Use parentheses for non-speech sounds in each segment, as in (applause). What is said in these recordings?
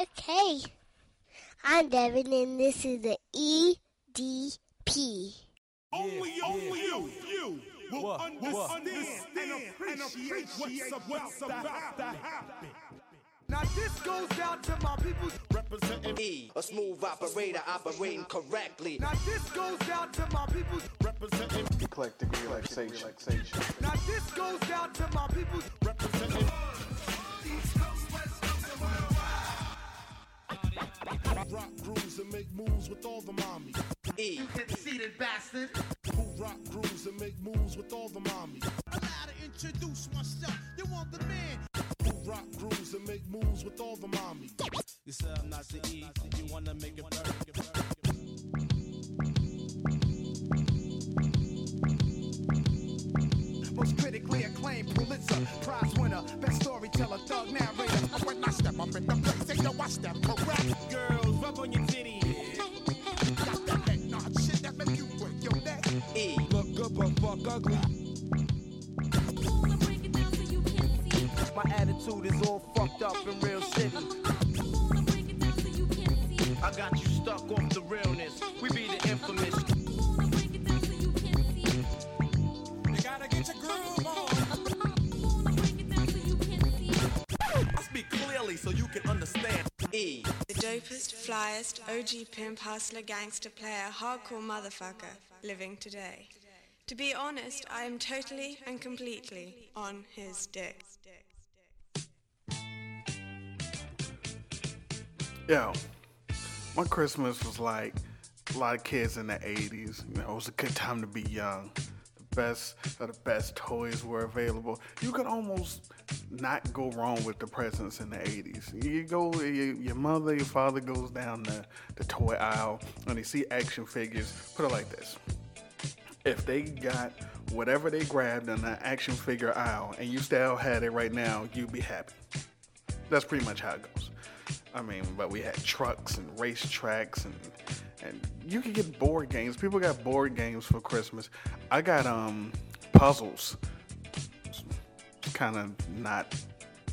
Okay. I'm Devin, and this is the EDP. Only, only you, you will What? understand, What? and appreciate what's about, what's about to happen. Now this goes out to my people. Representing, E, a smooth operator operating correctly. Now this goes out to my people. representing, eclectic relaxation. Now this goes out to my people. representing. Rock grooves and make moves with all the mommies. E, Conceited bastard. Who rock grooves and make moves with all the mommies. Allow to introduce myself. You want the man? Who rock grooves and make moves with all the mommies. You said I'm not the E, you wanna make it burn. Most critically acclaimed Pulitzer Prize winner, best storyteller, thug narrator. When I step up in the place, they know I step correct. Girls, rub on your titties. Got that nod shit that make you break your neck. E, Look good but fuck ugly. My attitude is all fucked up in real city. I got you stuck off the realness. We be the dopest, flyest, OG pimp, hustler, gangster player, hardcore motherfucker living today. To be honest, I am totally and completely on his dick. Yo, my Christmas was like a lot of kids in the 80s. You know, it was a good time to be young. Best of the best toys were available. You could almost not go wrong with the presents in the 80s. You go, your, your mother, your father goes down the, the toy aisle and they see action figures. Put it like this if they got whatever they grabbed in the action figure aisle and you still had it right now, you'd be happy. That's pretty much how it goes. I mean, but we had trucks and race tracks and and you could get board games. People got board games for Christmas. I got um puzzles. Kind of not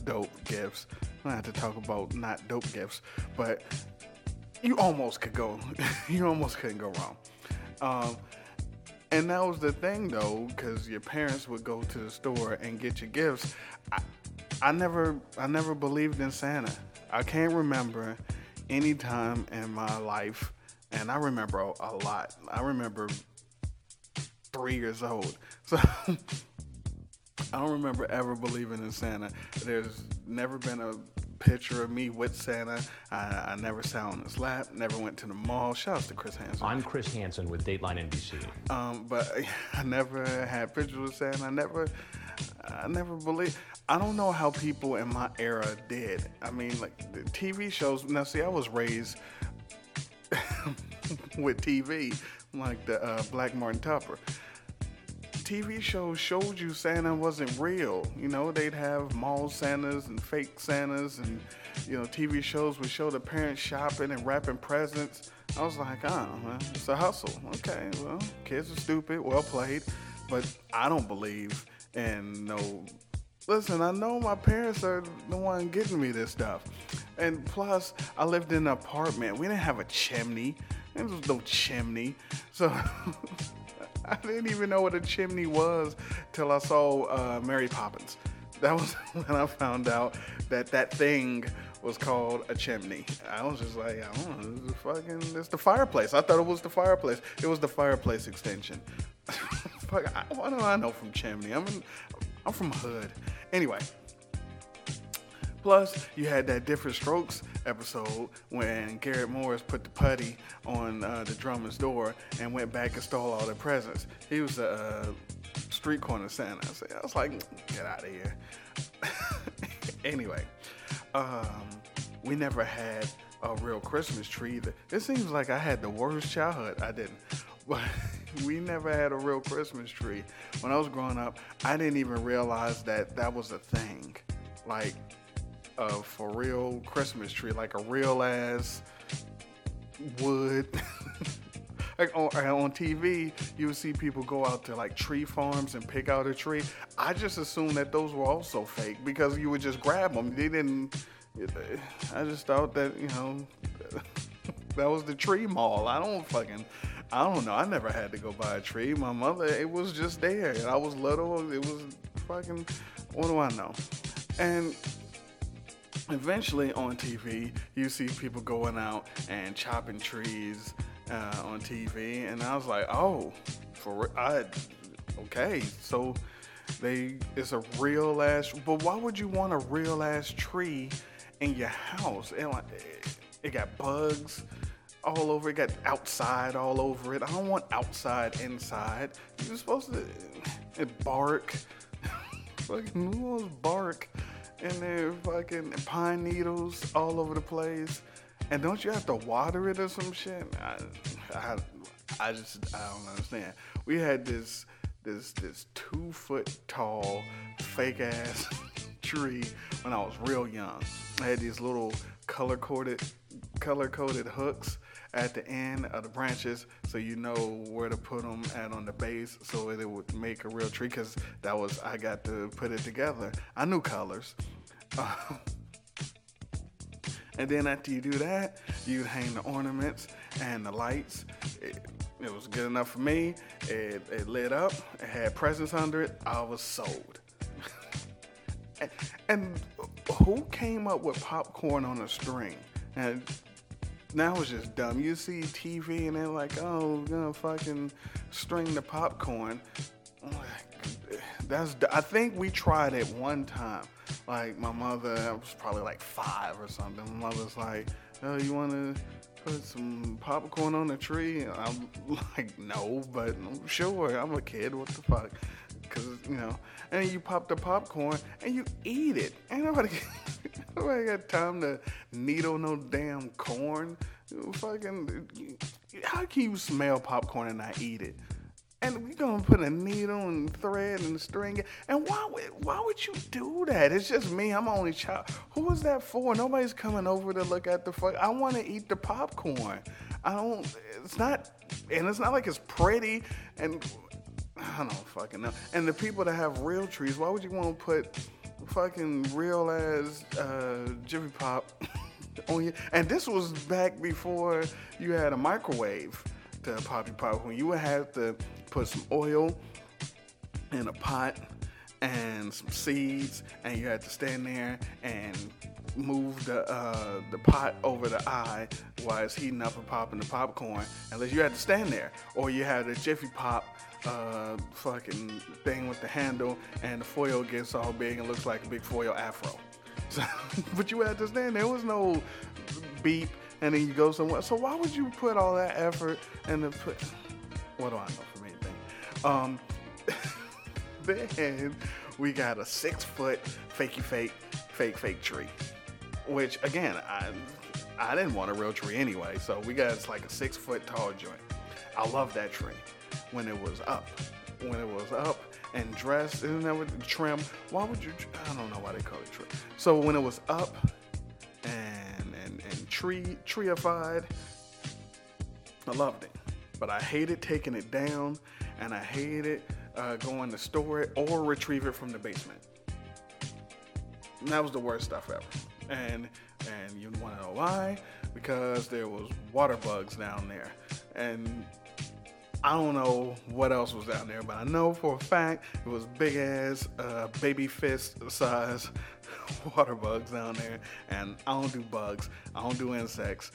dope gifts. I have to talk about not dope gifts, but you almost could go. (laughs) you almost couldn't go wrong. Um, and that was the thing though, because your parents would go to the store and get your gifts. I, I never, I never believed in Santa. I can't remember any time in my life, and I remember a, lot. I remember three years old, (laughs) so I don't remember ever believing in Santa. There's never been a picture of me with Santa. I, I never sat on his lap. Never went to the mall. Shouts to Chris Hansen. I'm Chris Hansen with Dateline NBC. Um, but (laughs) I never had pictures with Santa. I never, I never believed. I don't know how people in my era did. I mean, like the TV shows. Now, see, I was raised (laughs) with TV, like the uh, Black Martin Tupper. TV shows showed you Santa wasn't real. You know, they'd have mall Santas and fake Santas, and you know, TV shows would show the parents shopping and wrapping presents. I was like, oh, it's a hustle. Okay, well, kids are stupid. Well played, but I don't believe in no. Listen, I know my parents are the one getting me this stuff, and plus, I lived in an apartment. We didn't have a chimney. There was no chimney, so. (laughs) I didn't even know what a chimney was till I saw uh, Mary Poppins. That was (laughs) when I found out that that thing was called a chimney. I was just like, I don't know, is fucking, it's the fireplace. I thought it was the fireplace. It was the fireplace extension. (laughs) Fuck, I, what do I know from chimney? I'm, I'm from hood. Anyway, Plus, you had that Diff'rent Strokes episode when Garrett Morris put the putty on uh, the Drummond's door and went back and stole all the presents. He was a uh, street corner Santa. So I was like, get out of here. (laughs) anyway, um, we never had a real Christmas tree either. It seems like I had the worst childhood. I didn't. But (laughs) we never had a real Christmas tree. When I was growing up, I didn't even realize that that was a thing. Like, a for real Christmas tree, like a real ass wood, (laughs) like on, on TV, you would see people go out to like tree farms and pick out a tree. I just assumed that those were also fake because you would just grab them. They didn't. I just thought that you know (laughs) that was the tree mall. I don't fucking. I don't know. I never had to go buy a tree. My mother, it was just there. I was little. It was fucking. What do I know? And eventually on TV, you see people going out and chopping trees uh, on TV, and I was like, oh, for I, okay, so they it's a real ass. But why would you want a real ass tree in your house? And like, it got bugs all over. It got outside all over it. I don't want outside inside. You're supposed to bark. (laughs) fucking who bark? And there fucking pine needles all over the place. And don't you have to water it or some shit? I, I, I just I don't understand. We had this this this two foot tall fake ass (laughs) tree when I was real young. I had these little color coded color coded hooks at the end of the branches so you know where to put them at on the base so it would make a real tree because that was I got to put it together. I knew colors. (laughs) and then after you do that, you hang the ornaments and the lights. It, it was good enough for me. It, it lit up. It had presents under it. I was sold. (laughs) and, and who came up with popcorn on a string? And now it's just dumb. You see TV and they're like, oh, we're gonna fucking string the popcorn. That's. I think we tried it one time. Like my mother, I was probably like five or something. My mother's like, oh, you wanna put some popcorn on the tree? And I'm (laughs) like, no, but sure. I'm a kid. What the fuck? Cause you know, and you pop the popcorn and you eat it. Ain't nobody, (laughs) nobody got time to needle no damn corn. Fucking, how can you smell popcorn and not eat it? And we gonna put a needle and thread and string it. And why would why would you do that? It's just me. I'm only child. Who is that for? Nobody's coming over to look at the fuck. I want to eat the popcorn. I don't. It's not, and it's not like it's pretty. And I don't fucking know. And the people that have real trees, why would you want to put fucking real ass uh, Jiffy Pop (laughs) on you? And this was back before you had a microwave to pop your pop. When you would have to put some oil in a pot and some seeds, and you had to stand there and move the uh, the pot over the eye while it's heating up and popping the popcorn. Unless you had to stand there, or you had a Jiffy Pop uh, fucking thing with the handle, and the foil gets all big and looks like a big foil afro. (laughs) So, but you had to stand. There was no beep, and then you go somewhere. So why would you put all that effort and the put? What do I know from anything? Um, (laughs) then we got a six foot fakey fake fake fake tree, which again I I didn't want a real tree anyway. So we got it's like a six foot tall joint. I love that tree when it was up. When it was up and dressed, isn't that what trim? Why would you? I don't know why they call it trim. So when it was up and and and tree treeified, I loved it. But I hated taking it down, and I hated uh, going to store it or retrieve it from the basement. And that was the worst stuff ever. And and you want to know why? Because there was water bugs down there, and I don't know what else was down there, but I know for a fact it was big ass, uh, baby fist size (laughs) water bugs down there. And I don't do bugs, I don't do insects.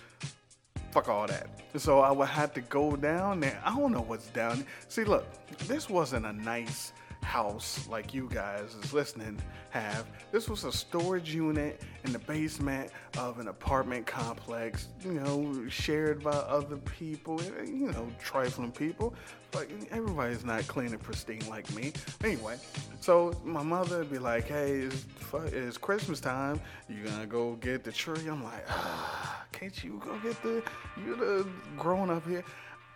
Fuck all that. So I would have to go down there. I don't know what's down there. See, look, this wasn't a nice house like you guys is listening have. This was a storage unit in the basement of an apartment complex, you know, shared by other people, you know, trifling people. But everybody's not clean and pristine like me. Anyway, so my mother would be like, hey, it's, it's Christmas time. You gonna go get the tree? I'm like, ah, can't you go get the, you're the grown up here.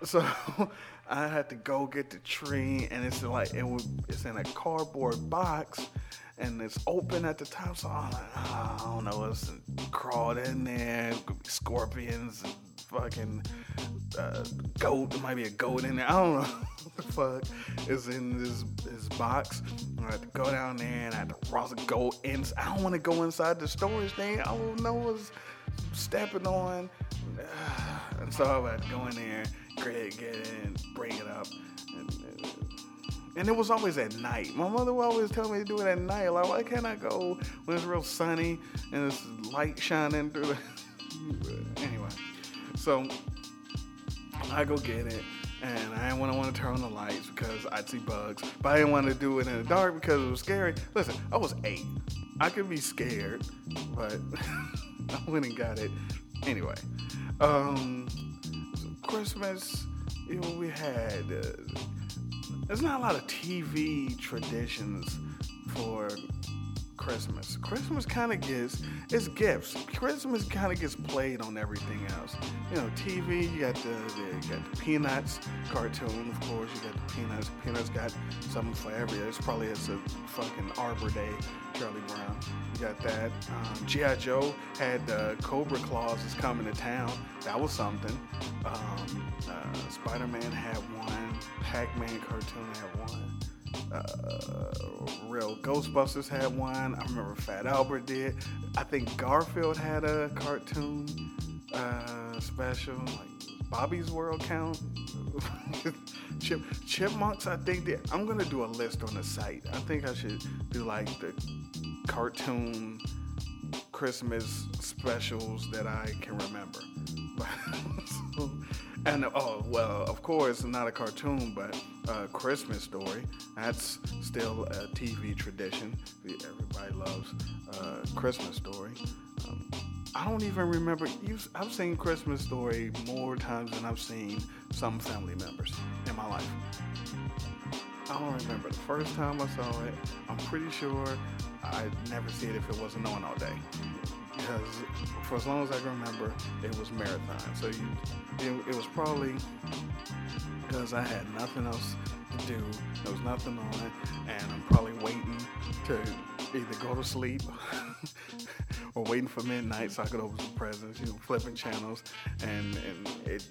So (laughs) I had to go get the tree, and it's like it was, it's in a cardboard box, and it's open at the top. So I'm like, oh, I don't know, it's crawled in there, scorpions, and fucking uh, goat. There might be a goat in there. I don't know (laughs) what the fuck is in this this box. I had to go down there and I had to cross a goat in. I don't want to go inside the storage thing. I don't know what's stepping on. And so I had to go in there, it, get bring it up. And, and, and it was always at night. My mother would always tell me to do it at night. Like, why can't I go when it's real sunny and it's light shining through the. (laughs) anyway, so I go get it. And I didn't want to want to turn on the lights because I'd see bugs. But I didn't want to do it in the dark because it was scary. Listen, I was eight. I could be scared, but (laughs) I went and got it anyway. Um, Christmas, you know, we had. Uh, there's not a lot of TV traditions for Christmas. Christmas kind of gets it's gifts. Christmas kind of gets played on everything else. You know, TV. You got the, the you got the Peanuts cartoon, of course. You got the Peanuts. Peanuts got something for every. It's probably it's a fucking Arbor Day. Charlie Brown. You got that. Um, GI Joe had uh, Cobra Claws is coming to town. That was something. Um, uh, Spider Man had one. Pac Man cartoon had one uh, real Ghostbusters had one. I remember Fat Albert did. I think Garfield had a cartoon uh, special, like Bobby's World count. (laughs) Chip, Chipmunks, I think that I'm gonna do a list on the site. I think I should do like the cartoon Christmas specials that I can remember. (laughs) so, and oh well, of course, not a cartoon, but a Christmas story. That's still a TV tradition. Everybody loves uh, Christmas story. Um, I don't even remember. I've seen Christmas story more times than I've seen some family members in my life. I don't remember the first time I saw it. I'm pretty sure I'd never see it if it wasn't on all day because for as long as I can remember, it was marathon. So you, it, it was probably because I had nothing else to do. There was nothing on, and I'm probably waiting to either go to sleep (laughs) or waiting for midnight so I could open some presents. You know, flipping channels, and and it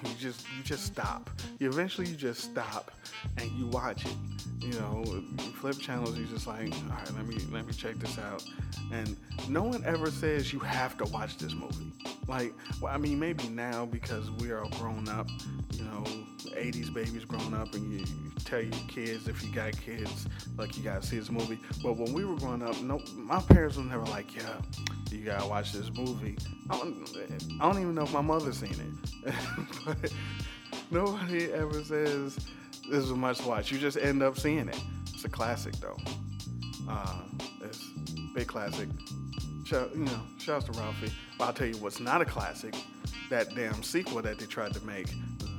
(laughs) you just you just stop. You eventually you just stop and you watch it. You know, you flip channels. You're just like, all right, let me let me check this out. And no one ever says you have to watch this movie. Like, well, I mean, maybe now because we are grown up. You know, 80s babies grown up, and you, you tell your kids if you got kids, like you gotta see this movie. But when we were growing up, no, my parents were never like, yeah, you gotta watch this movie. I don't, I don't even know if my mother's seen it. (laughs) but nobody ever says this is a must watch. You just end up seeing it. It's a classic though. Uh, it's a big classic. Shout, you know, shouts to Ralphie. But I'll tell you what's not a classic. That damn sequel that they tried to make.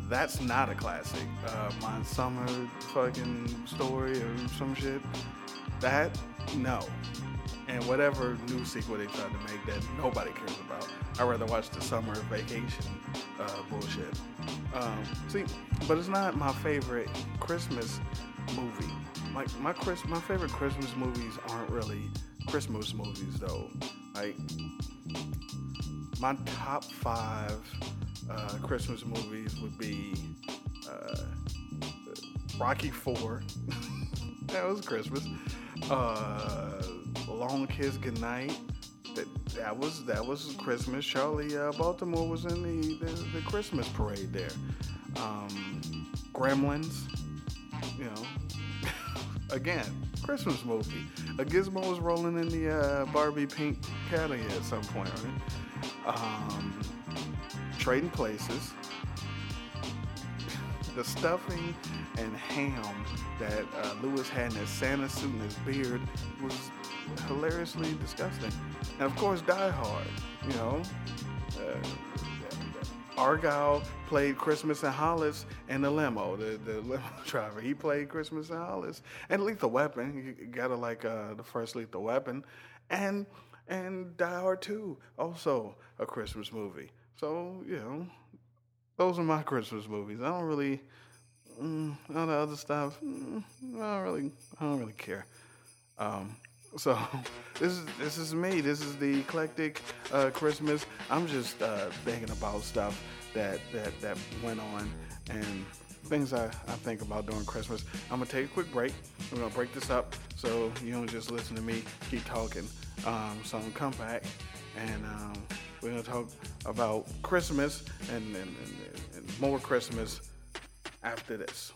That's not a classic. Uh, my summer fucking story or some shit. That no. And whatever new sequel they tried to make that nobody cares about. I'd rather watch the summer vacation uh, bullshit. Um, see, but it's not my favorite Christmas movie. Like my Chris, my favorite Christmas movies aren't really Christmas movies though. Like my top five uh, Christmas movies would be uh, Rocky Four. (laughs) that was Christmas. Uh, Long Kiss Goodnight that that was that was Christmas. Charly uh, Baltimore was in the, the, the Christmas parade there. Um, Gremlins, you know, (laughs) again Christmas movie. A Gizmo was rolling in the uh, Barbie pink caddy at some point, right? Um, Trading Places. (laughs) the stuffing and ham that uh, Louis had in his Santa suit and his beard was hilariously disgusting. And of course, Die Hard. You know, uh, Argyle played Christmas in Hollis in the limo. The the (laughs) limo driver he played Christmas in Hollis and Lethal Weapon. You gotta like uh, the first Lethal Weapon, and and Die Hard 2, also a Christmas movie. So you know, those are my Christmas movies. I don't really. Mm, all the other stuff, mm, I don't really, I don't really care. Um, (laughs) so this is this is me. This is the eclectic uh, Christmas. I'm just uh, thinking about stuff that that that went on and things I, I think about during Christmas. I'm gonna take a quick break. We're gonna break this up so you don't just listen to me keep talking. Um, so I'm gonna come back and um, we're gonna talk about Christmas and, and, and, and more Christmas after this.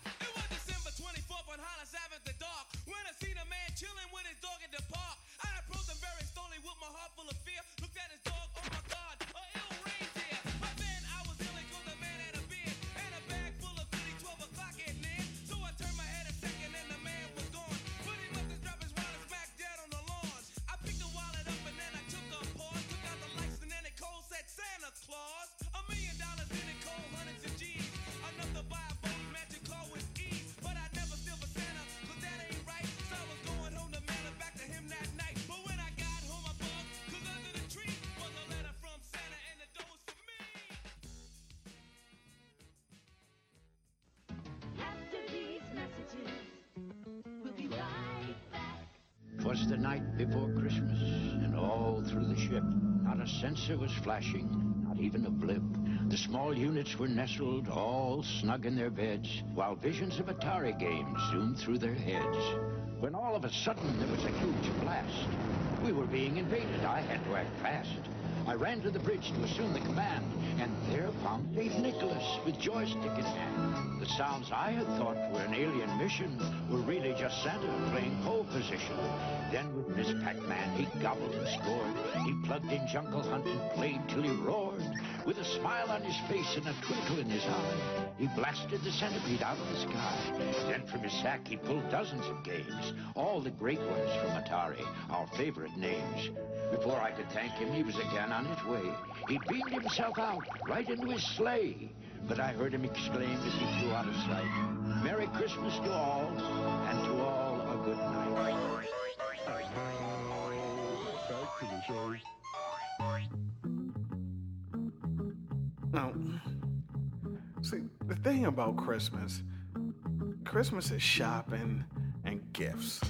Was flashing, not even a blip. The small units were nestled all snug in their beds, while visions of Atari games zoomed through their heads. When all of a sudden there was a huge blast. We were being invaded. I had to act fast. I ran to the bridge to assume the command, and there found Dave Nicholas with joystick in hand. The sounds I had thought were an alien mission were really just Santa playing pole position. Then with Miss Pac-Man, he gobbled and scored. He plugged in Jungle Hunt and played till he roared. With a smile on his face and a twinkle in his eye, he blasted the centipede out of the sky. Then from his sack he pulled dozens of games, all the great ones from Atari, our favorite names. Before I could thank him, he was again on his way. He beamed himself out right into his sleigh. But I heard him exclaim as he flew out of sight, Merry Christmas to all, and to all a good night. Now, see, the thing about Christmas, Christmas is shopping and gifts.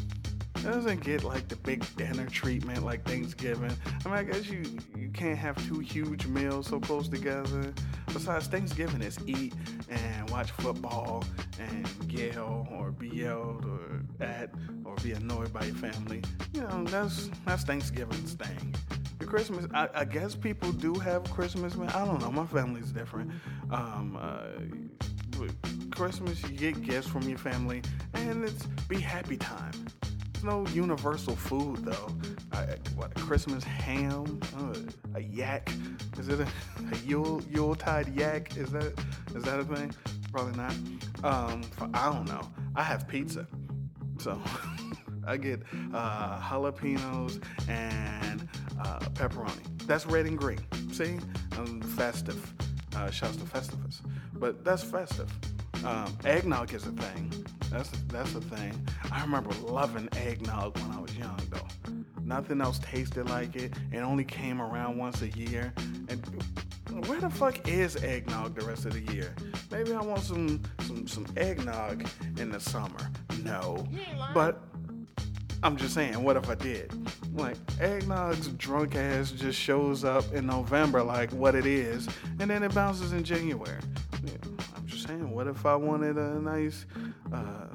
It doesn't get like the big dinner treatment like Thanksgiving. I mean, I guess you you can't have two huge meals so close together. Besides, Thanksgiving is eat and watch football and yell or be yelled or at or be annoyed by your family. You know, that's that's Thanksgiving's thing. The Christmas, I, I guess people do have Christmas, man. I don't know. My family's different. Um, uh, Christmas, you get gifts from your family, and it's be happy time. There's no universal food though. Uh, what Christmas ham, uh, a yak? Is it a, a Yule Yuletide yak? Is that is that a thing? Probably not. Um, for, I don't know. I have pizza, so (laughs) I get uh, jalapenos and uh, pepperoni. That's red and green. See, um, festive. Uh, shouts to Festivus, but that's festive. Um, eggnog is a thing. That's a, that's a thing. I remember loving eggnog when I was young, though. Nothing else tasted like it. It only came around once a year. And where the fuck is eggnog the rest of the year? Maybe I want some some some eggnog in the summer. No, but I'm just saying, what if I did? Like, eggnog's drunk ass just shows up in November, like what it is, and then it bounces in January. I'm just saying, what if I wanted a nice uh,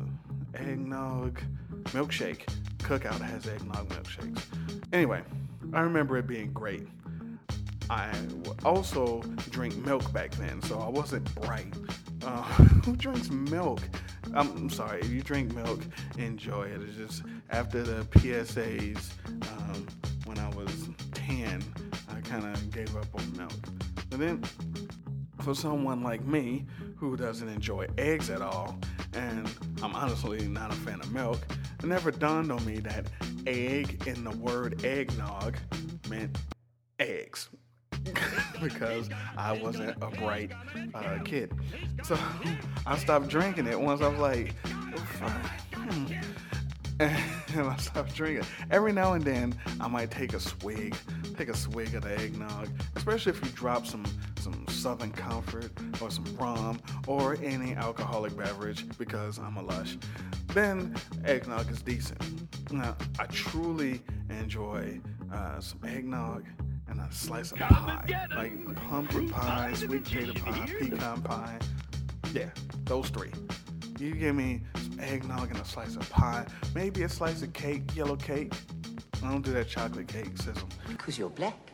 eggnog milkshake? Cookout has eggnog milkshakes. Anyway, I remember it being great. I also drink milk back then, so I wasn't bright. Uh, (laughs) who drinks milk? I'm sorry, if you drink milk, enjoy it. It's just after the PSAs, um, when I was 10, I kind of gave up on milk. But then, for someone like me who doesn't enjoy eggs at all, and I'm honestly not a fan of milk, it never dawned on me that egg in the word eggnog meant eggs. (laughs) because I wasn't a bright uh, kid. So (laughs) I stopped drinking it once I was like, hmm. (laughs) and I stopped drinking. Every now and then, I might take a swig, take a swig of the eggnog, especially if you drop some some Southern Comfort or some rum or any alcoholic beverage because I'm a lush. then eggnog is decent. Now, I truly enjoy uh, some eggnog and a slice of pie, like pumpkin pie, sweet potato pie, pecan pie. Yeah, those three. You give me some eggnog and a slice of pie, maybe a slice of cake, yellow cake. I don't do that chocolate cake sizzle. Because you're black.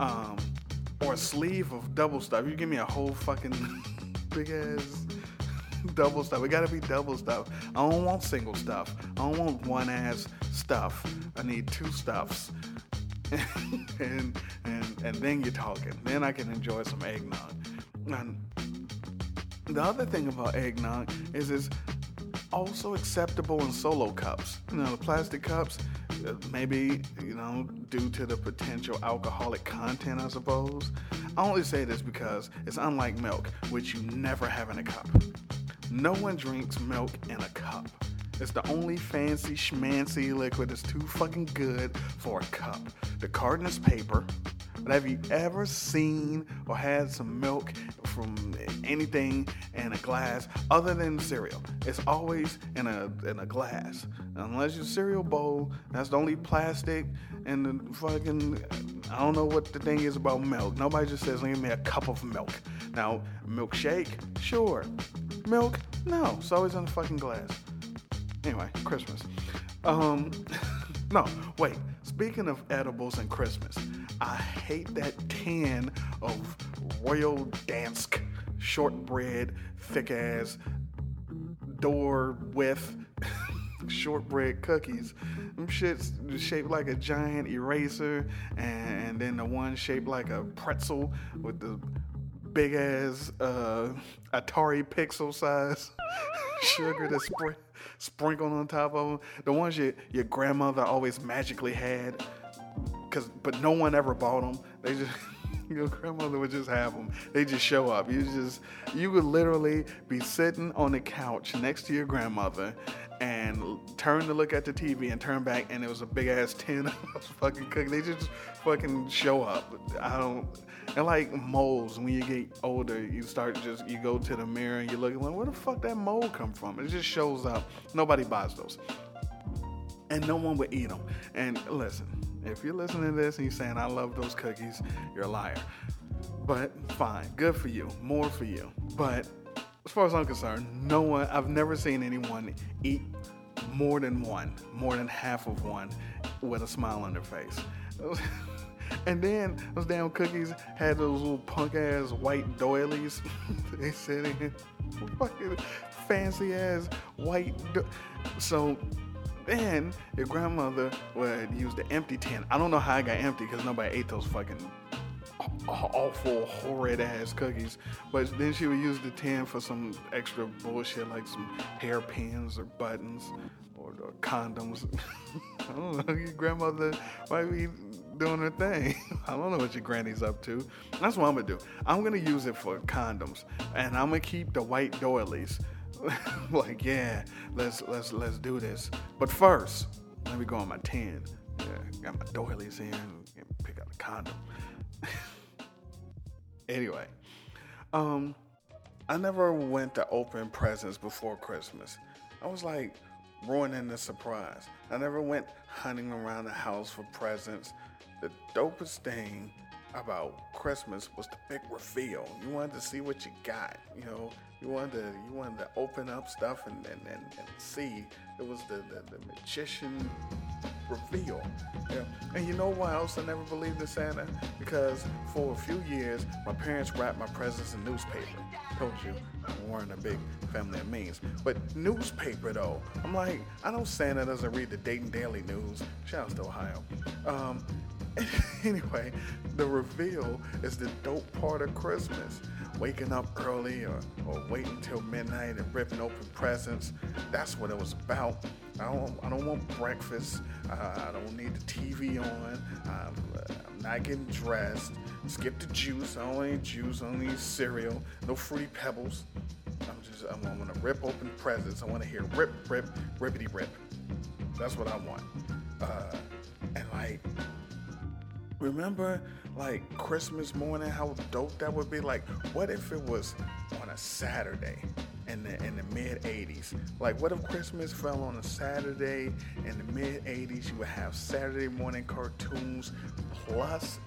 Um, or a sleeve of double stuff. You give me a whole fucking big ass (laughs) double stuff. It gotta be double stuff. I don't want single stuff. I don't want one ass stuff. I need two stuffs. (laughs) and and and then you're talking. Then I can enjoy some eggnog. And the other thing about eggnog is it's also acceptable in solo cups. You know, the plastic cups, uh, maybe, you know, due to the potential alcoholic content, I suppose. I only say this because it's unlike milk, which you never have in a cup. No one drinks milk in a cup. It's the only fancy schmancy liquid that's too fucking good for a cup. The carton is paper. But have you ever seen or had some milk from anything in a glass other than cereal? It's always in a in a glass. Unless your cereal bowl, that's the only plastic and the fucking I don't know what the thing is about milk. Nobody just says, give me a cup of milk. Now, milkshake, sure. Milk, no. It's always in a fucking glass. Anyway, Christmas. Um, (laughs) no, wait. Speaking of edibles and Christmas, I hate that tin of Royal Dansk shortbread, thick ass, door width (laughs) shortbread cookies. Them shits shaped like a giant eraser, and, then the one shaped like a pretzel with the big ass uh, Atari pixel size (laughs) sugar to spr- sprinkled on top of them. The ones your, your grandmother always magically had, cause but no one ever bought them. They just (laughs) your grandmother would just have them. They just show up. You just you would literally be sitting on the couch next to your grandmother and turn to look at the TV and turn back and it was a big ass tin of (laughs) fucking cookies. They just fucking show up. I don't and like moles, when you get older, you start just you go to the mirror and you look like, where the fuck that mole come from? It just shows up. Nobody buys those, and no one would eat them. And listen, if you're listening to this and you're saying I love those cookies, you're a liar. But fine, good for you, more for you. But as far as I'm concerned, no one, I've never seen anyone eat more than one, more than half of one with a smile on their face. (laughs) And then those damn cookies had those little punk ass white doilies. (laughs) they said in fucking fancy ass white. Do- so then your grandmother would use the empty tin. I don't know how I got empty because nobody ate those fucking awful, horrid ass cookies. But then she would use the tin for some extra bullshit like some hairpins or buttons or, or condoms. (laughs) I don't know. Your grandmother might be doing her thing. (laughs) I don't know what your granny's up to. That's what I'm gonna do. I'm gonna use it for condoms, and I'm gonna keep the white doilies. (laughs) like, yeah, let's let's let's do this. But first, let me go on my tin. Yeah, got my doilies in. And pick out a condom. (laughs) anyway, um, I never went to open presents before Christmas. I was like ruining the surprise. I never went hunting around the house for presents. The dopest thing about Christmas was the big reveal. You wanted to see what you got. You know, you wanted to you wanted to open up stuff and and, and, and see. It was the, the, the magician reveal. Know? And you know why else I never believed in Santa? Because for a few years, my parents wrapped my presents in newspaper. Told you, I weren't a big family of means. But newspaper though, I'm like, I know Santa doesn't read the Dayton Daily News. Shout out to Ohio. Um, (laughs) anyway, the reveal is the dope part of Christmas. Waking up early or, or waiting till midnight and ripping open presents. That's what it was about. I don't, I don't want breakfast. Uh, I don't need the TV on. I'm, I'm not getting dressed. Skip the juice. I don't need juice. I don't need cereal. No fruity pebbles. I'm just, I want to rip open presents. I want to hear rip, rip, rippity rip. That's what I want. Uh, and like, remember like Christmas morning, how dope that would be? Like, what if it was on a Saturday? In the in the mid 80s. Like, what if Christmas fell on a Saturday in the mid 80s? You would have Saturday morning cartoons plus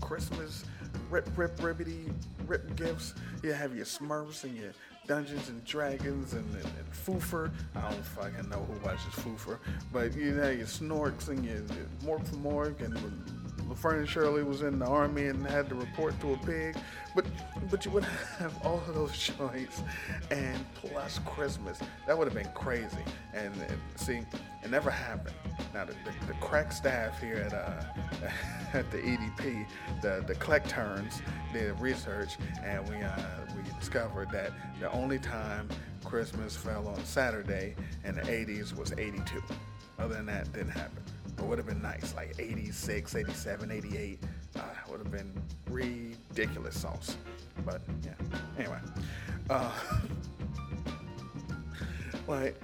Christmas rip rip ribbity rip gifts. You have your Smurfs and your Dungeons and Dragons and, and, and Foofur. I don't fucking know who watches Foofur, but you know your Snorks and your, your Mork for Mork and Laverne and Shirley was in the army and had to report to a pig. But but you would have (laughs) all of those joints and plus Christmas. That would have been crazy. And, and see, it never happened. Now the, the, the crack staff here at uh, (laughs) at the EDP, the the collect turns, did research and we uh, we discovered that the only time Christmas fell on Saturday in the 80s was 82. Other than that, didn't happen. It would have been nice, like 86, 87, 88. Uh, would have been ridiculous sauce. But yeah, anyway. Uh, (laughs) like,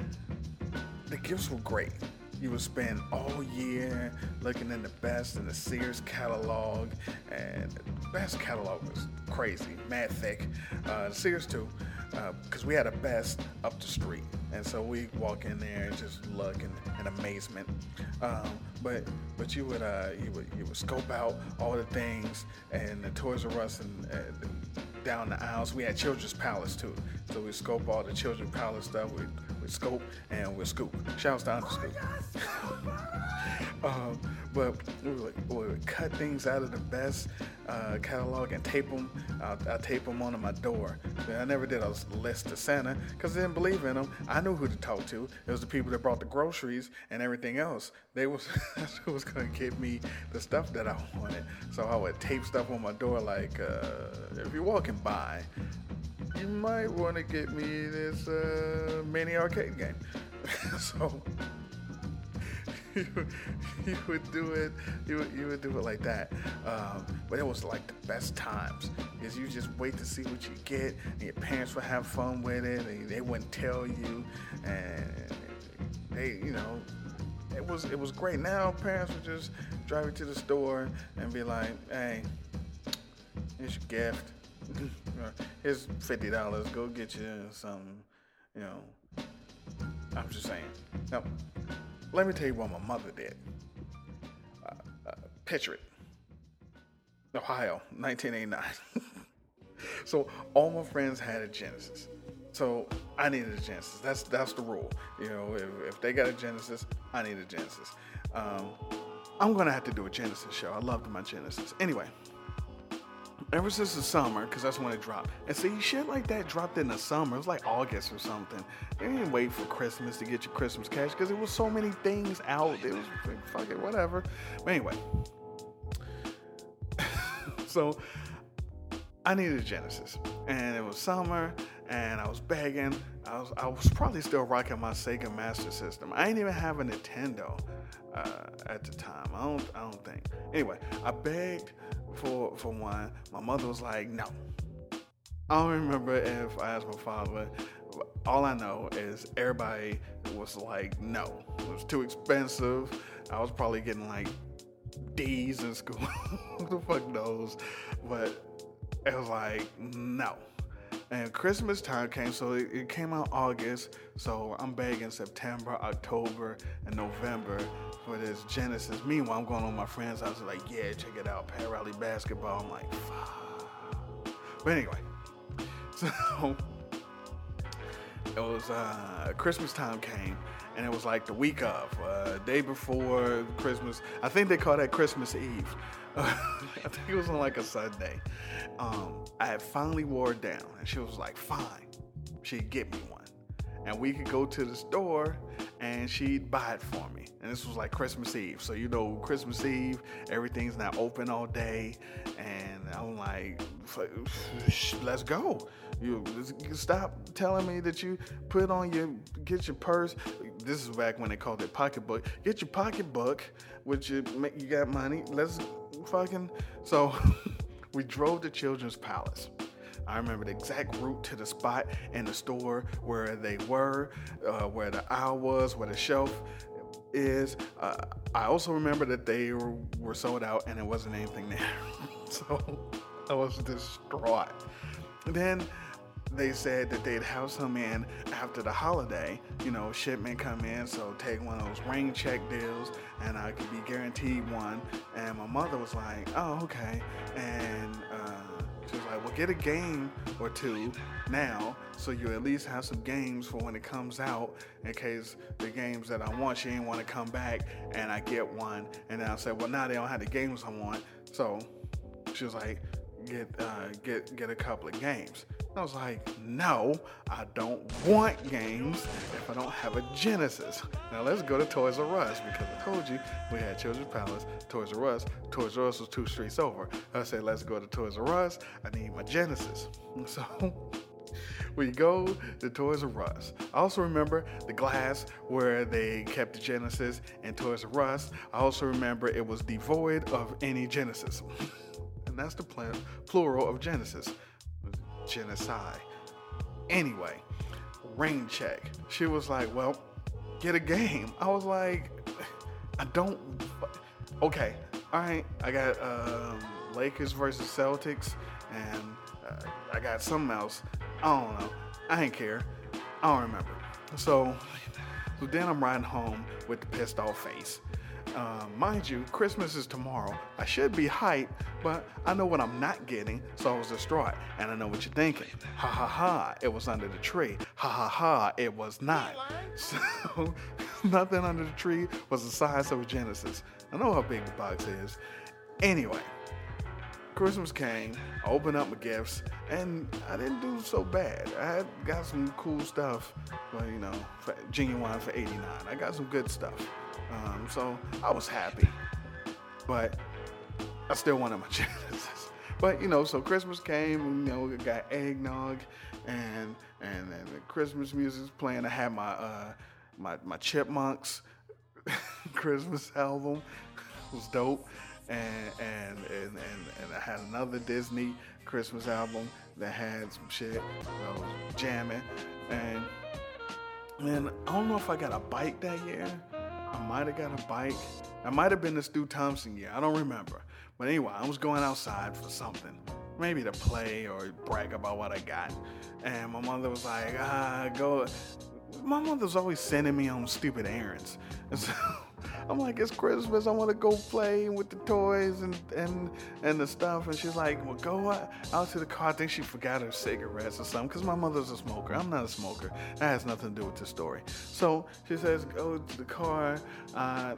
the gifts were great. You would spend all year looking in the best in the Sears catalog, and the best catalog was crazy, mad thick. Uh, Sears too, because uh, we had a best up the street, and so we walk in there and just look in, in amazement. Um, but but you would uh, you would you would scope out all the things and the Toys R Us and, and down the aisles. We had Children's Palace too, so we scope all the Children's Palace stuff. We we scope and we scoop. Shouts to Underscoop. (laughs) um, but we would, we would, cut things out of the best uh, catalog and tape them. I'll, I'll, tape them onto my door. I never did a list to Santa because I didn't believe in them. I knew who to talk to. It was the people that brought the groceries and everything else. They was (laughs) who was gonna give me the stuff that I wanted. So I would tape stuff on my door like uh, if you're walking by, you might want to get me this uh, mini arcade game. (laughs) so you, you, would do it, you would, you would do it like that. Um, but it was like the best times because you just wait to see what you get, and your parents would have fun with it, and they wouldn't tell you, and they, you know, it was it was great. Now parents would just drive you to the store and be like, "Hey, here's your gift." Here's fifty dollars. Go get you something. You know. I'm just saying. Now, let me tell you what my mother did. Uh, uh, picture it. Ohio, 1989. (laughs) so all my friends had a Genesis. So I needed a Genesis. That's that's the rule. You know, if, if they got a Genesis, I need a Genesis. Um, I'm gonna have to do a Genesis show. I loved my Genesis. Anyway, ever since the summer, because that's when it dropped. And see, shit like that dropped in the summer. It was like August or something. They didn't wait for Christmas to get your Christmas cash because there was so many things out. It was like, fuck it, whatever. But anyway, (laughs) so I needed a Genesis, and it was summer, and I was begging. I was I was probably still rocking my Sega Master System. I didn't even have a Nintendo uh, at the time. I don't I don't think. Anyway, I begged for for one. My mother was like, no. I don't remember if I asked my father. All I know is everybody was like, no. It was too expensive. I was probably getting like D's in school. (laughs) Who the fuck knows? But it was like, no. And Christmas time came, so it, it came out August. So I'm begging September, October, and November for this Genesis. Meanwhile, I'm going on my friend's house. Like, yeah, check it out, Pat Riley basketball. I'm like, fuck. But anyway, (laughs) so it was uh, Christmas time came, and it was like the week of, uh, day before Christmas. I think they call that Christmas Eve. (laughs) I think it was on like a Sunday. Um, I had finally wore it down, and she was like, "Fine, she'd get me one." And we could go to the store, and she'd buy it for me. And this was like Christmas Eve, so you know, Christmas Eve, everything's not open all day, and I'm like, "Let's go." You stop telling me that you put on your get your purse. This is back when they called it pocketbook. Get your pocketbook, which you make you got money. Let's fucking so (laughs) we drove to Children's Palace. I remember the exact route to the spot in the store where they were, uh, where the aisle was, where the shelf is. Uh, I also remember that they were, were sold out and it wasn't anything there. (laughs) so I was distraught. then they said that they'd have some in after the holiday. You know, shipment come in, so take one of those rain check deals, and I could be guaranteed one. And my mother was like, "Oh, okay," and. Uh, she was like, well, get a game or two now so you at least have some games for when it comes out in case the games that I want, she ain't want to come back and I get one. And then I said, well, now they don't have the games I want. So she was like, get, uh, get, get a couple of games. I was like, no, I don't want games if I don't have a Genesis. Now let's go to Toys R Us because I told you we had Children's Palace, Toys R Us. Toys R Us was two streets over. I said, let's go to Toys R Us. I need my Genesis. (laughs) So we go to Toys R Us. I also remember the glass where they kept the Genesis and Toys R Us. I also remember it was devoid of any Genesis. (laughs) that's the pl- plural of Genesis genocide. Anyway, rain check. She was like, well, get a game. I was like, I don't. Okay, all right. I got um, Lakers versus Celtics, and uh, I got something else. I don't know. I ain't care. I don't remember. So, so then I'm riding home with the pissed off face. Uh, mind you, Christmas is tomorrow. I should be hyped, but I know what I'm not getting, so I was distraught. And I know what you're thinking. Ha ha ha, it was under the tree. Ha ha ha, it was not. (laughs) So, (laughs) nothing under the tree was the size of a Genesis. I know how big the box is. Anyway, Christmas came, I opened up my gifts, and I didn't do so bad. I got some cool stuff, but you know, genuine for 89. I got some good stuff. Um, so I was happy, but I still wanted my (laughs) Genesis. But you know, so Christmas came, you know, we got eggnog and and, and the Christmas music's playing. I had my uh, my my Chipmunks (laughs) Christmas album it was dope, and and, and and and I had another Disney Christmas album that had some shit. I was jamming, and man, I don't know if I got a bike that year. I might have got a bike. I might have been the Stu Thompson year. I don't remember. But anyway, I was going outside for something. Maybe to play or brag about what I got. And my mother was like, ah, go. My mother's always sending me on stupid errands. And (laughs) so I'm like, it's Christmas. I want to go play with the toys and, and and the stuff. And she's like, well, go out, to the car. I think she forgot her cigarettes or something because my mother's a smoker. I'm not a smoker. That has nothing to do with the story. So she says, go to the car. Uh,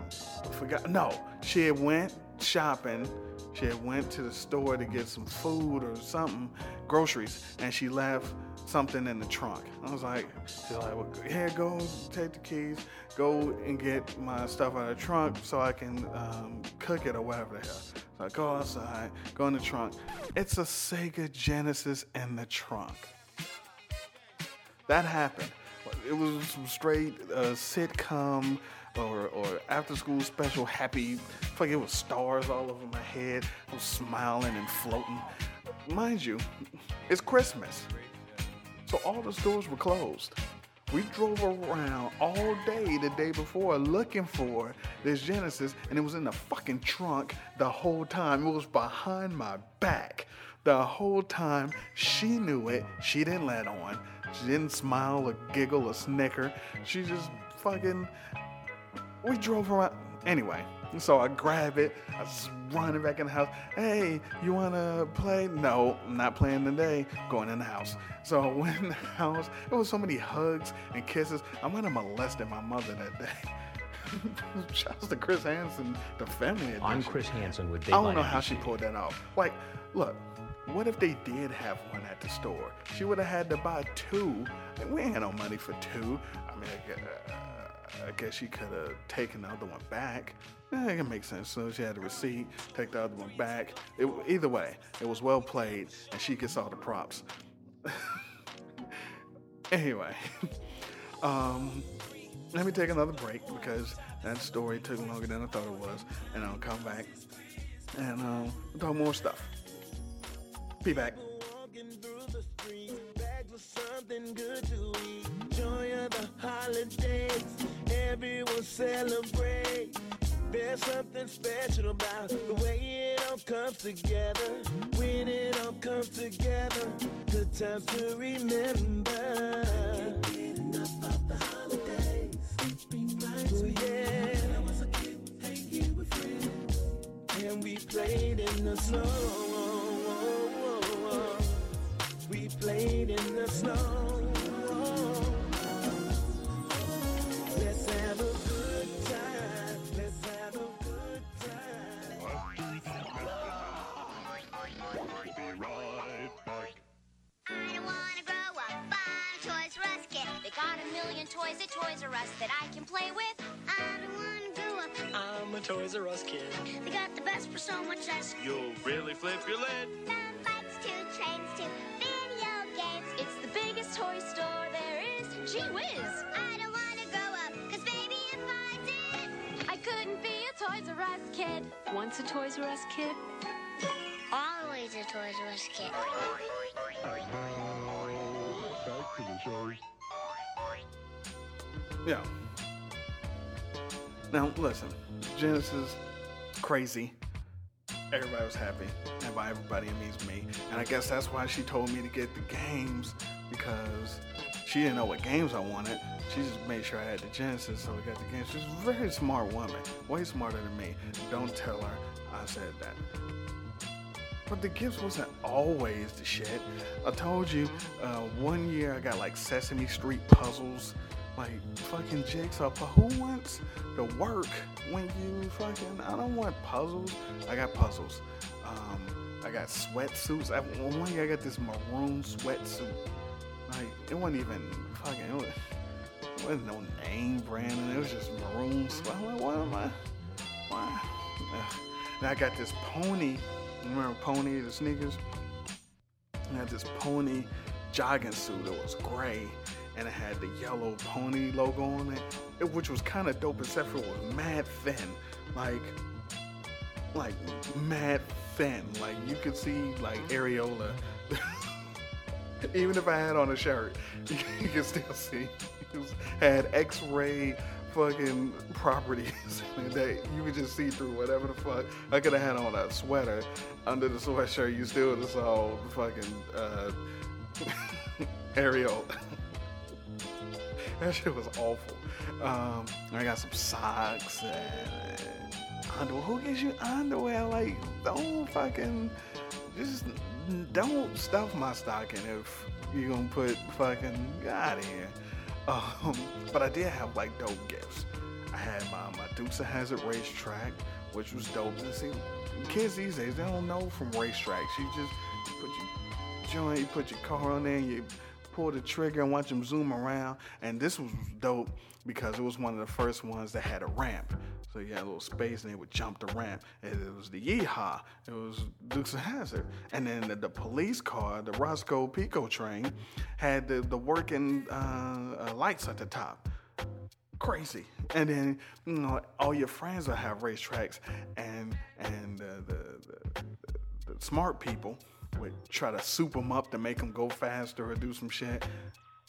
forgot. No, she had went shopping. She had went to the store to get some food or something, groceries, and she left something in the trunk. I was like, she's like, well, here, go take the keys, go and get my stuff out of the trunk so I can um, cook it or whatever the hell. So I go outside, go in the trunk. It's a Sega Genesis in the trunk. That happened. It was some straight uh, sitcom or, or after school special happy. Fuck, it was stars all over my head. I was smiling and floating. Mind you, it's Christmas. So all the stores were closed. We drove around all day the day before looking for this Genesis, and it was in the fucking trunk the whole time. It was behind my back the whole time. She knew it. She didn't let on. She didn't smile or giggle or snicker. She just fucking. We drove around. Anyway, so I grab it. I was running back in the house. Hey, you wanna play? No, I'm not playing today. Going in the house. So I went in the house. There was so many hugs and kisses. I might have molested my mother that day. (laughs) Shouts to Chris Hansen, the family edition. I'm Chris Hansen with I don't know how she pulled that off. Like, look, what if they did have one at the store? She would have had to buy two. And we ain't had no money for two. I mean, uh, I guess she could have taken the other one back. Yeah, it makes sense. So she had the receipt, take the other one back. It, either way, it was well played, and she gets all the props. (laughs) anyway, (laughs) um, let me take another break because that story took longer than I thought it was, and I'll come back and we'll talk more stuff. Be back. something good to eat. Joy of the holidays, everyone celebrate. There's something special about the way it all comes together. When it all comes together, good times to remember. Oh, yeah. And we played in the snow. We played in the snow. I don't wanna grow up. I'm a Toys R Us kid. They got a million toys at Toys R Us that I can play with. I don't wanna grow up. I'm a Toys R Us kid. They got the best for so much less. You'll really flip your lid. From bikes to trains to video games. It's the biggest toy store there is. Gee whiz. I don't wanna grow up. Cause baby, if I did, I couldn't be a Toys R Us kid. Once a Toys R Us kid. A Toys R Us. Yeah. Now listen, Genesis, crazy. Everybody was happy, and by everybody it means me. And I guess that's why she told me to get the games because she didn't know what games I wanted. She just made sure I had the Genesis, so we got the games. She's a very smart woman, way smarter than me. Don't tell her I said that. But the gifts wasn't always the shit. I told you, uh, one year I got like Sesame Street puzzles, like fucking jigsaw. But who wants to work when you fucking? I don't want puzzles. I got puzzles. Um, I got sweatsuits. I, one year I got this maroon sweatsuit. Like it wasn't even fucking. It, was, it wasn't no name brand, and it was just maroon sweat. I'm like, what am I? Why? Now I got this pony. Remember pony the sneakers? I had this pony jogging suit. that was gray, and it had the yellow pony logo on it, which was kind of dope, except for it was mad thin, like, like mad thin. Like you could see like areola. (laughs) Even if I had on a shirt, (laughs) you could still see. It was, had X-ray fucking properties (laughs) that you could just see through whatever the fuck. I could have had on a sweater under the sweatshirt. You still would have saw fucking uh, (laughs) Ariel. (laughs) that shit was awful. Um, I got some socks and underwear. Who gives you underwear? Like, don't fucking just don't stuff my stocking if you're gonna put fucking of here. Um, but I did have like dope gifts. I had my, my Dukes of Hazzard racetrack, which was dope. And see, kids these days they don't know from racetracks. You just put your joint, you put your car on there, and you pull the trigger and watch them zoom around. And this was dope because it was one of the first ones that had a ramp. So you had a little space and they would jump the ramp. And it was the Yeehaw. It was Dukes of Hazzard. And then the, the police car, the Rosco P. Coltrane, had the, the working uh, uh, lights at the top. Crazy. And then, you know, all your friends will have racetracks and and uh, the, the, the, smart people would try to soup them up to make them go faster or do some shit.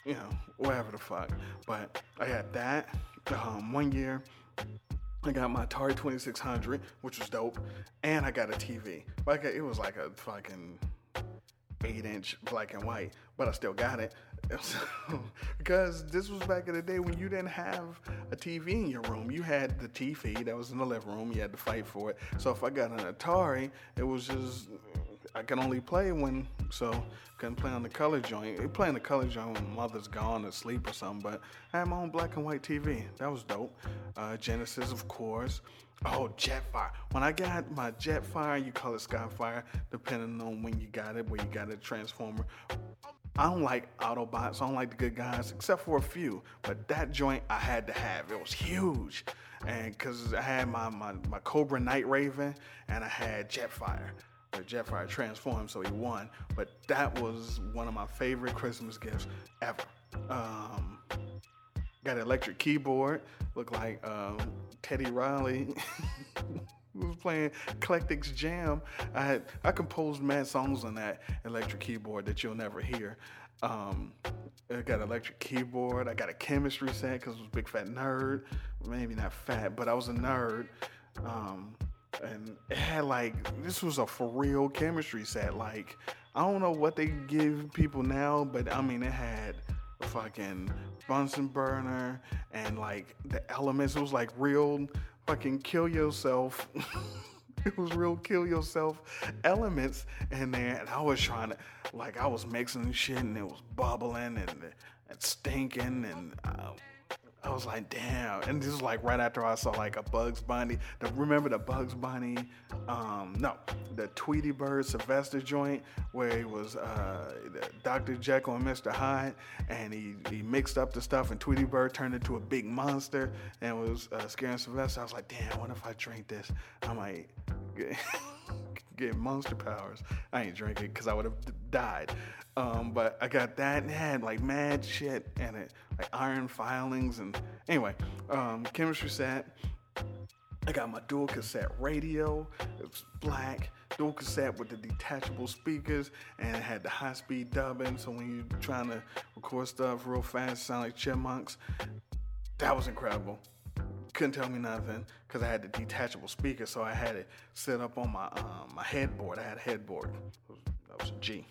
You know, whatever the fuck. But I had that. Um, one year, I got my Atari 2600, which was dope, and I got a TV. Like it was like a fucking eight inch black and white, but I still got it. (laughs) because this was back in the day when you didn't have a TV in your room. You had the TV that was in the living room. You had to fight for it. So if I got an Atari, it was just I can only play when so couldn't play on the color joint. You play on the color joint when mother's gone to sleep or something. But I had my own black and white TV. That was dope. Uh, Genesis, of course. Oh, Jetfire. When I got my Jetfire, you call it Skyfire, depending on when you got it, where you got a Transformer. I don't like Autobots. I don't like the good guys, except for a few. But that joint I had to have. It was huge. And because I had my, my, my Cobra Night Raven and I had Jetfire. Jetfire transformed, so he won. But that was one of my favorite Christmas gifts ever. Um, got an electric keyboard. Looked like um, Teddy Riley. (laughs) was playing Eclectic's Jam. I had I composed mad songs on that electric keyboard that you'll never hear. Um, I got an electric keyboard. I got a chemistry set because I was a big fat nerd. Maybe not fat, but I was a nerd. Um, and it had like this was a for real chemistry set. Like I don't know what they give people now, but I mean it had a fucking Bunsen burner and like the elements. It was like real fucking kill yourself. (laughs) it was real kill yourself elements in there, and I was trying to like I was mixing shit and it was bubbling and, and stinking and. Uh, I was like, damn. And this was like right after I saw like a Bugs Bunny. The, remember the Bugs Bunny, um, no, the Tweety Bird Sylvester joint where he was uh, Dr. Jekyll and Mr. Hyde and he, he mixed up the stuff and Tweety Bird turned into a big monster and was uh, scaring Sylvester. I was like, damn, what if I drink this? I might (laughs) get, get monster powers. I ain't drinking because I would have died. Um, but I got that and had like mad shit and it, like iron filings and anyway, um, chemistry set. I got my dual cassette radio. It was black, dual cassette with the detachable speakers, and it had the high speed dubbing. So when you're trying to record stuff real fast, sound like chipmunks. That was incredible. Couldn't tell me nothing because I had the detachable speaker, so I had it set up on my um, my headboard. I had a headboard. That was a G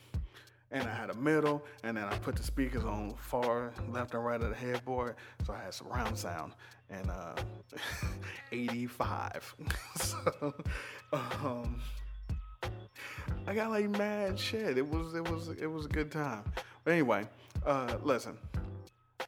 and I had a middle, and then I put the speakers on far left and right of the headboard, so I had surround sound and uh, (laughs) 85. (laughs) so um, I got like mad shit. It was it was it was a good time. But anyway, uh, listen.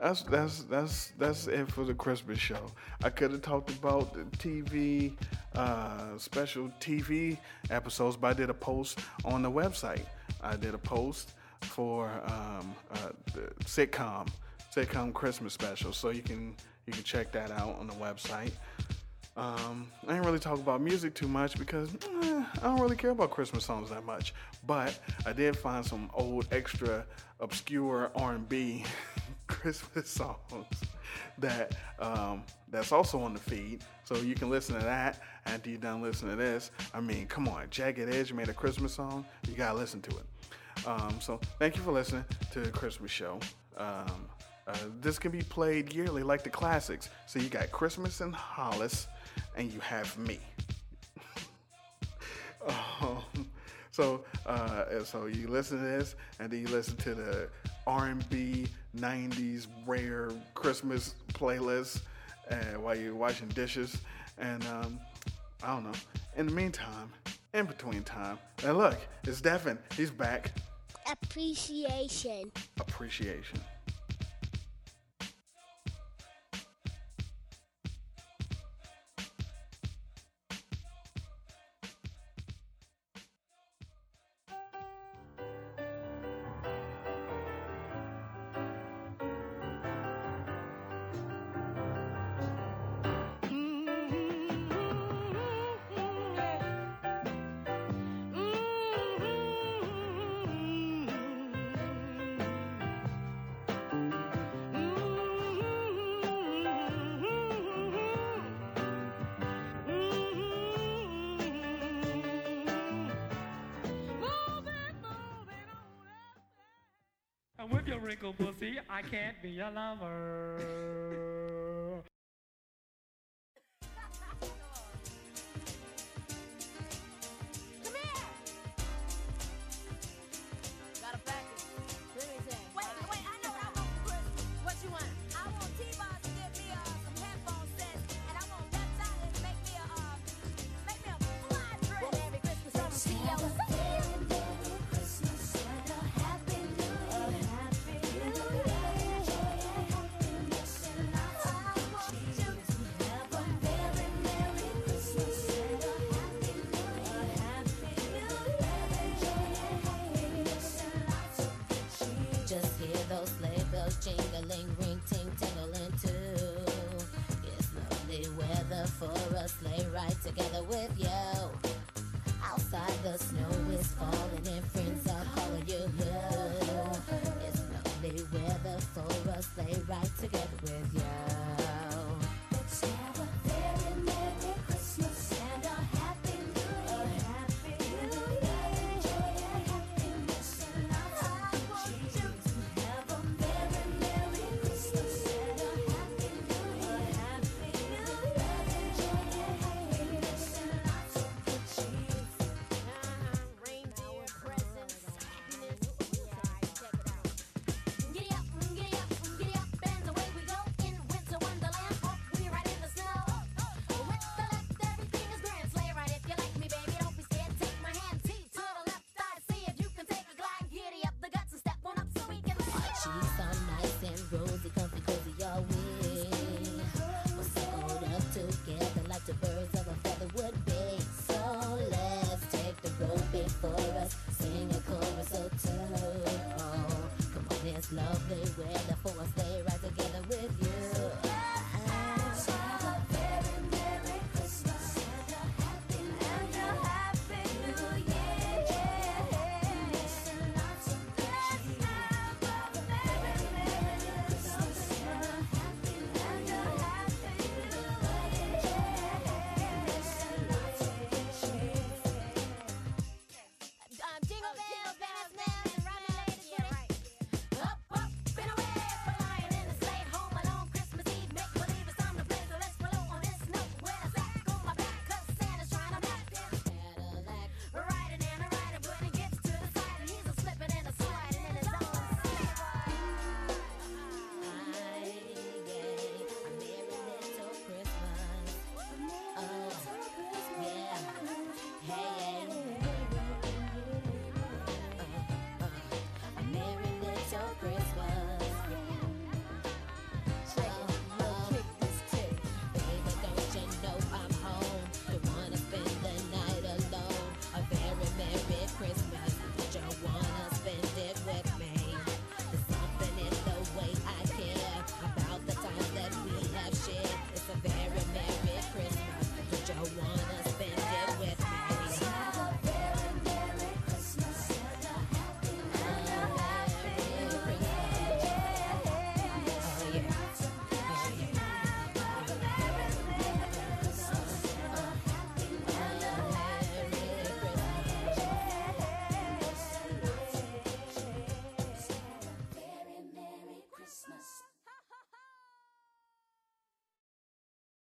That's that's that's that's it for the Christmas show. I could have talked about the TV uh, special TV episodes, but I did a post on the website. I did a post for um, uh, the sitcom sitcom Christmas special, so you can you can check that out on the website. Um, I didn't really talk about music too much because eh, I don't really care about Christmas songs that much. But I did find some old, extra obscure R&B (laughs) Christmas (laughs) songs that um, that's also on the feed, so you can listen to that after you're done listening to this. I mean, come on, Jagged Edge made a Christmas song, you gotta listen to it. Um, so thank you for listening to the Christmas show. Um, uh, this can be played yearly like the classics. So you got Christmas in Hollis, and you have me. (laughs) um, so uh, so you listen to this, and then you listen to the R&B '90s rare Christmas playlist uh, while you're washing dishes, and um, I don't know. In the meantime, in between time, and look, it's Devin. He's back. Appreciation. Appreciation. With your wrinkled pussy, I can't be your lover. the snow is falling and friends are calling you love. It's lovely weather for us, lay right together with you.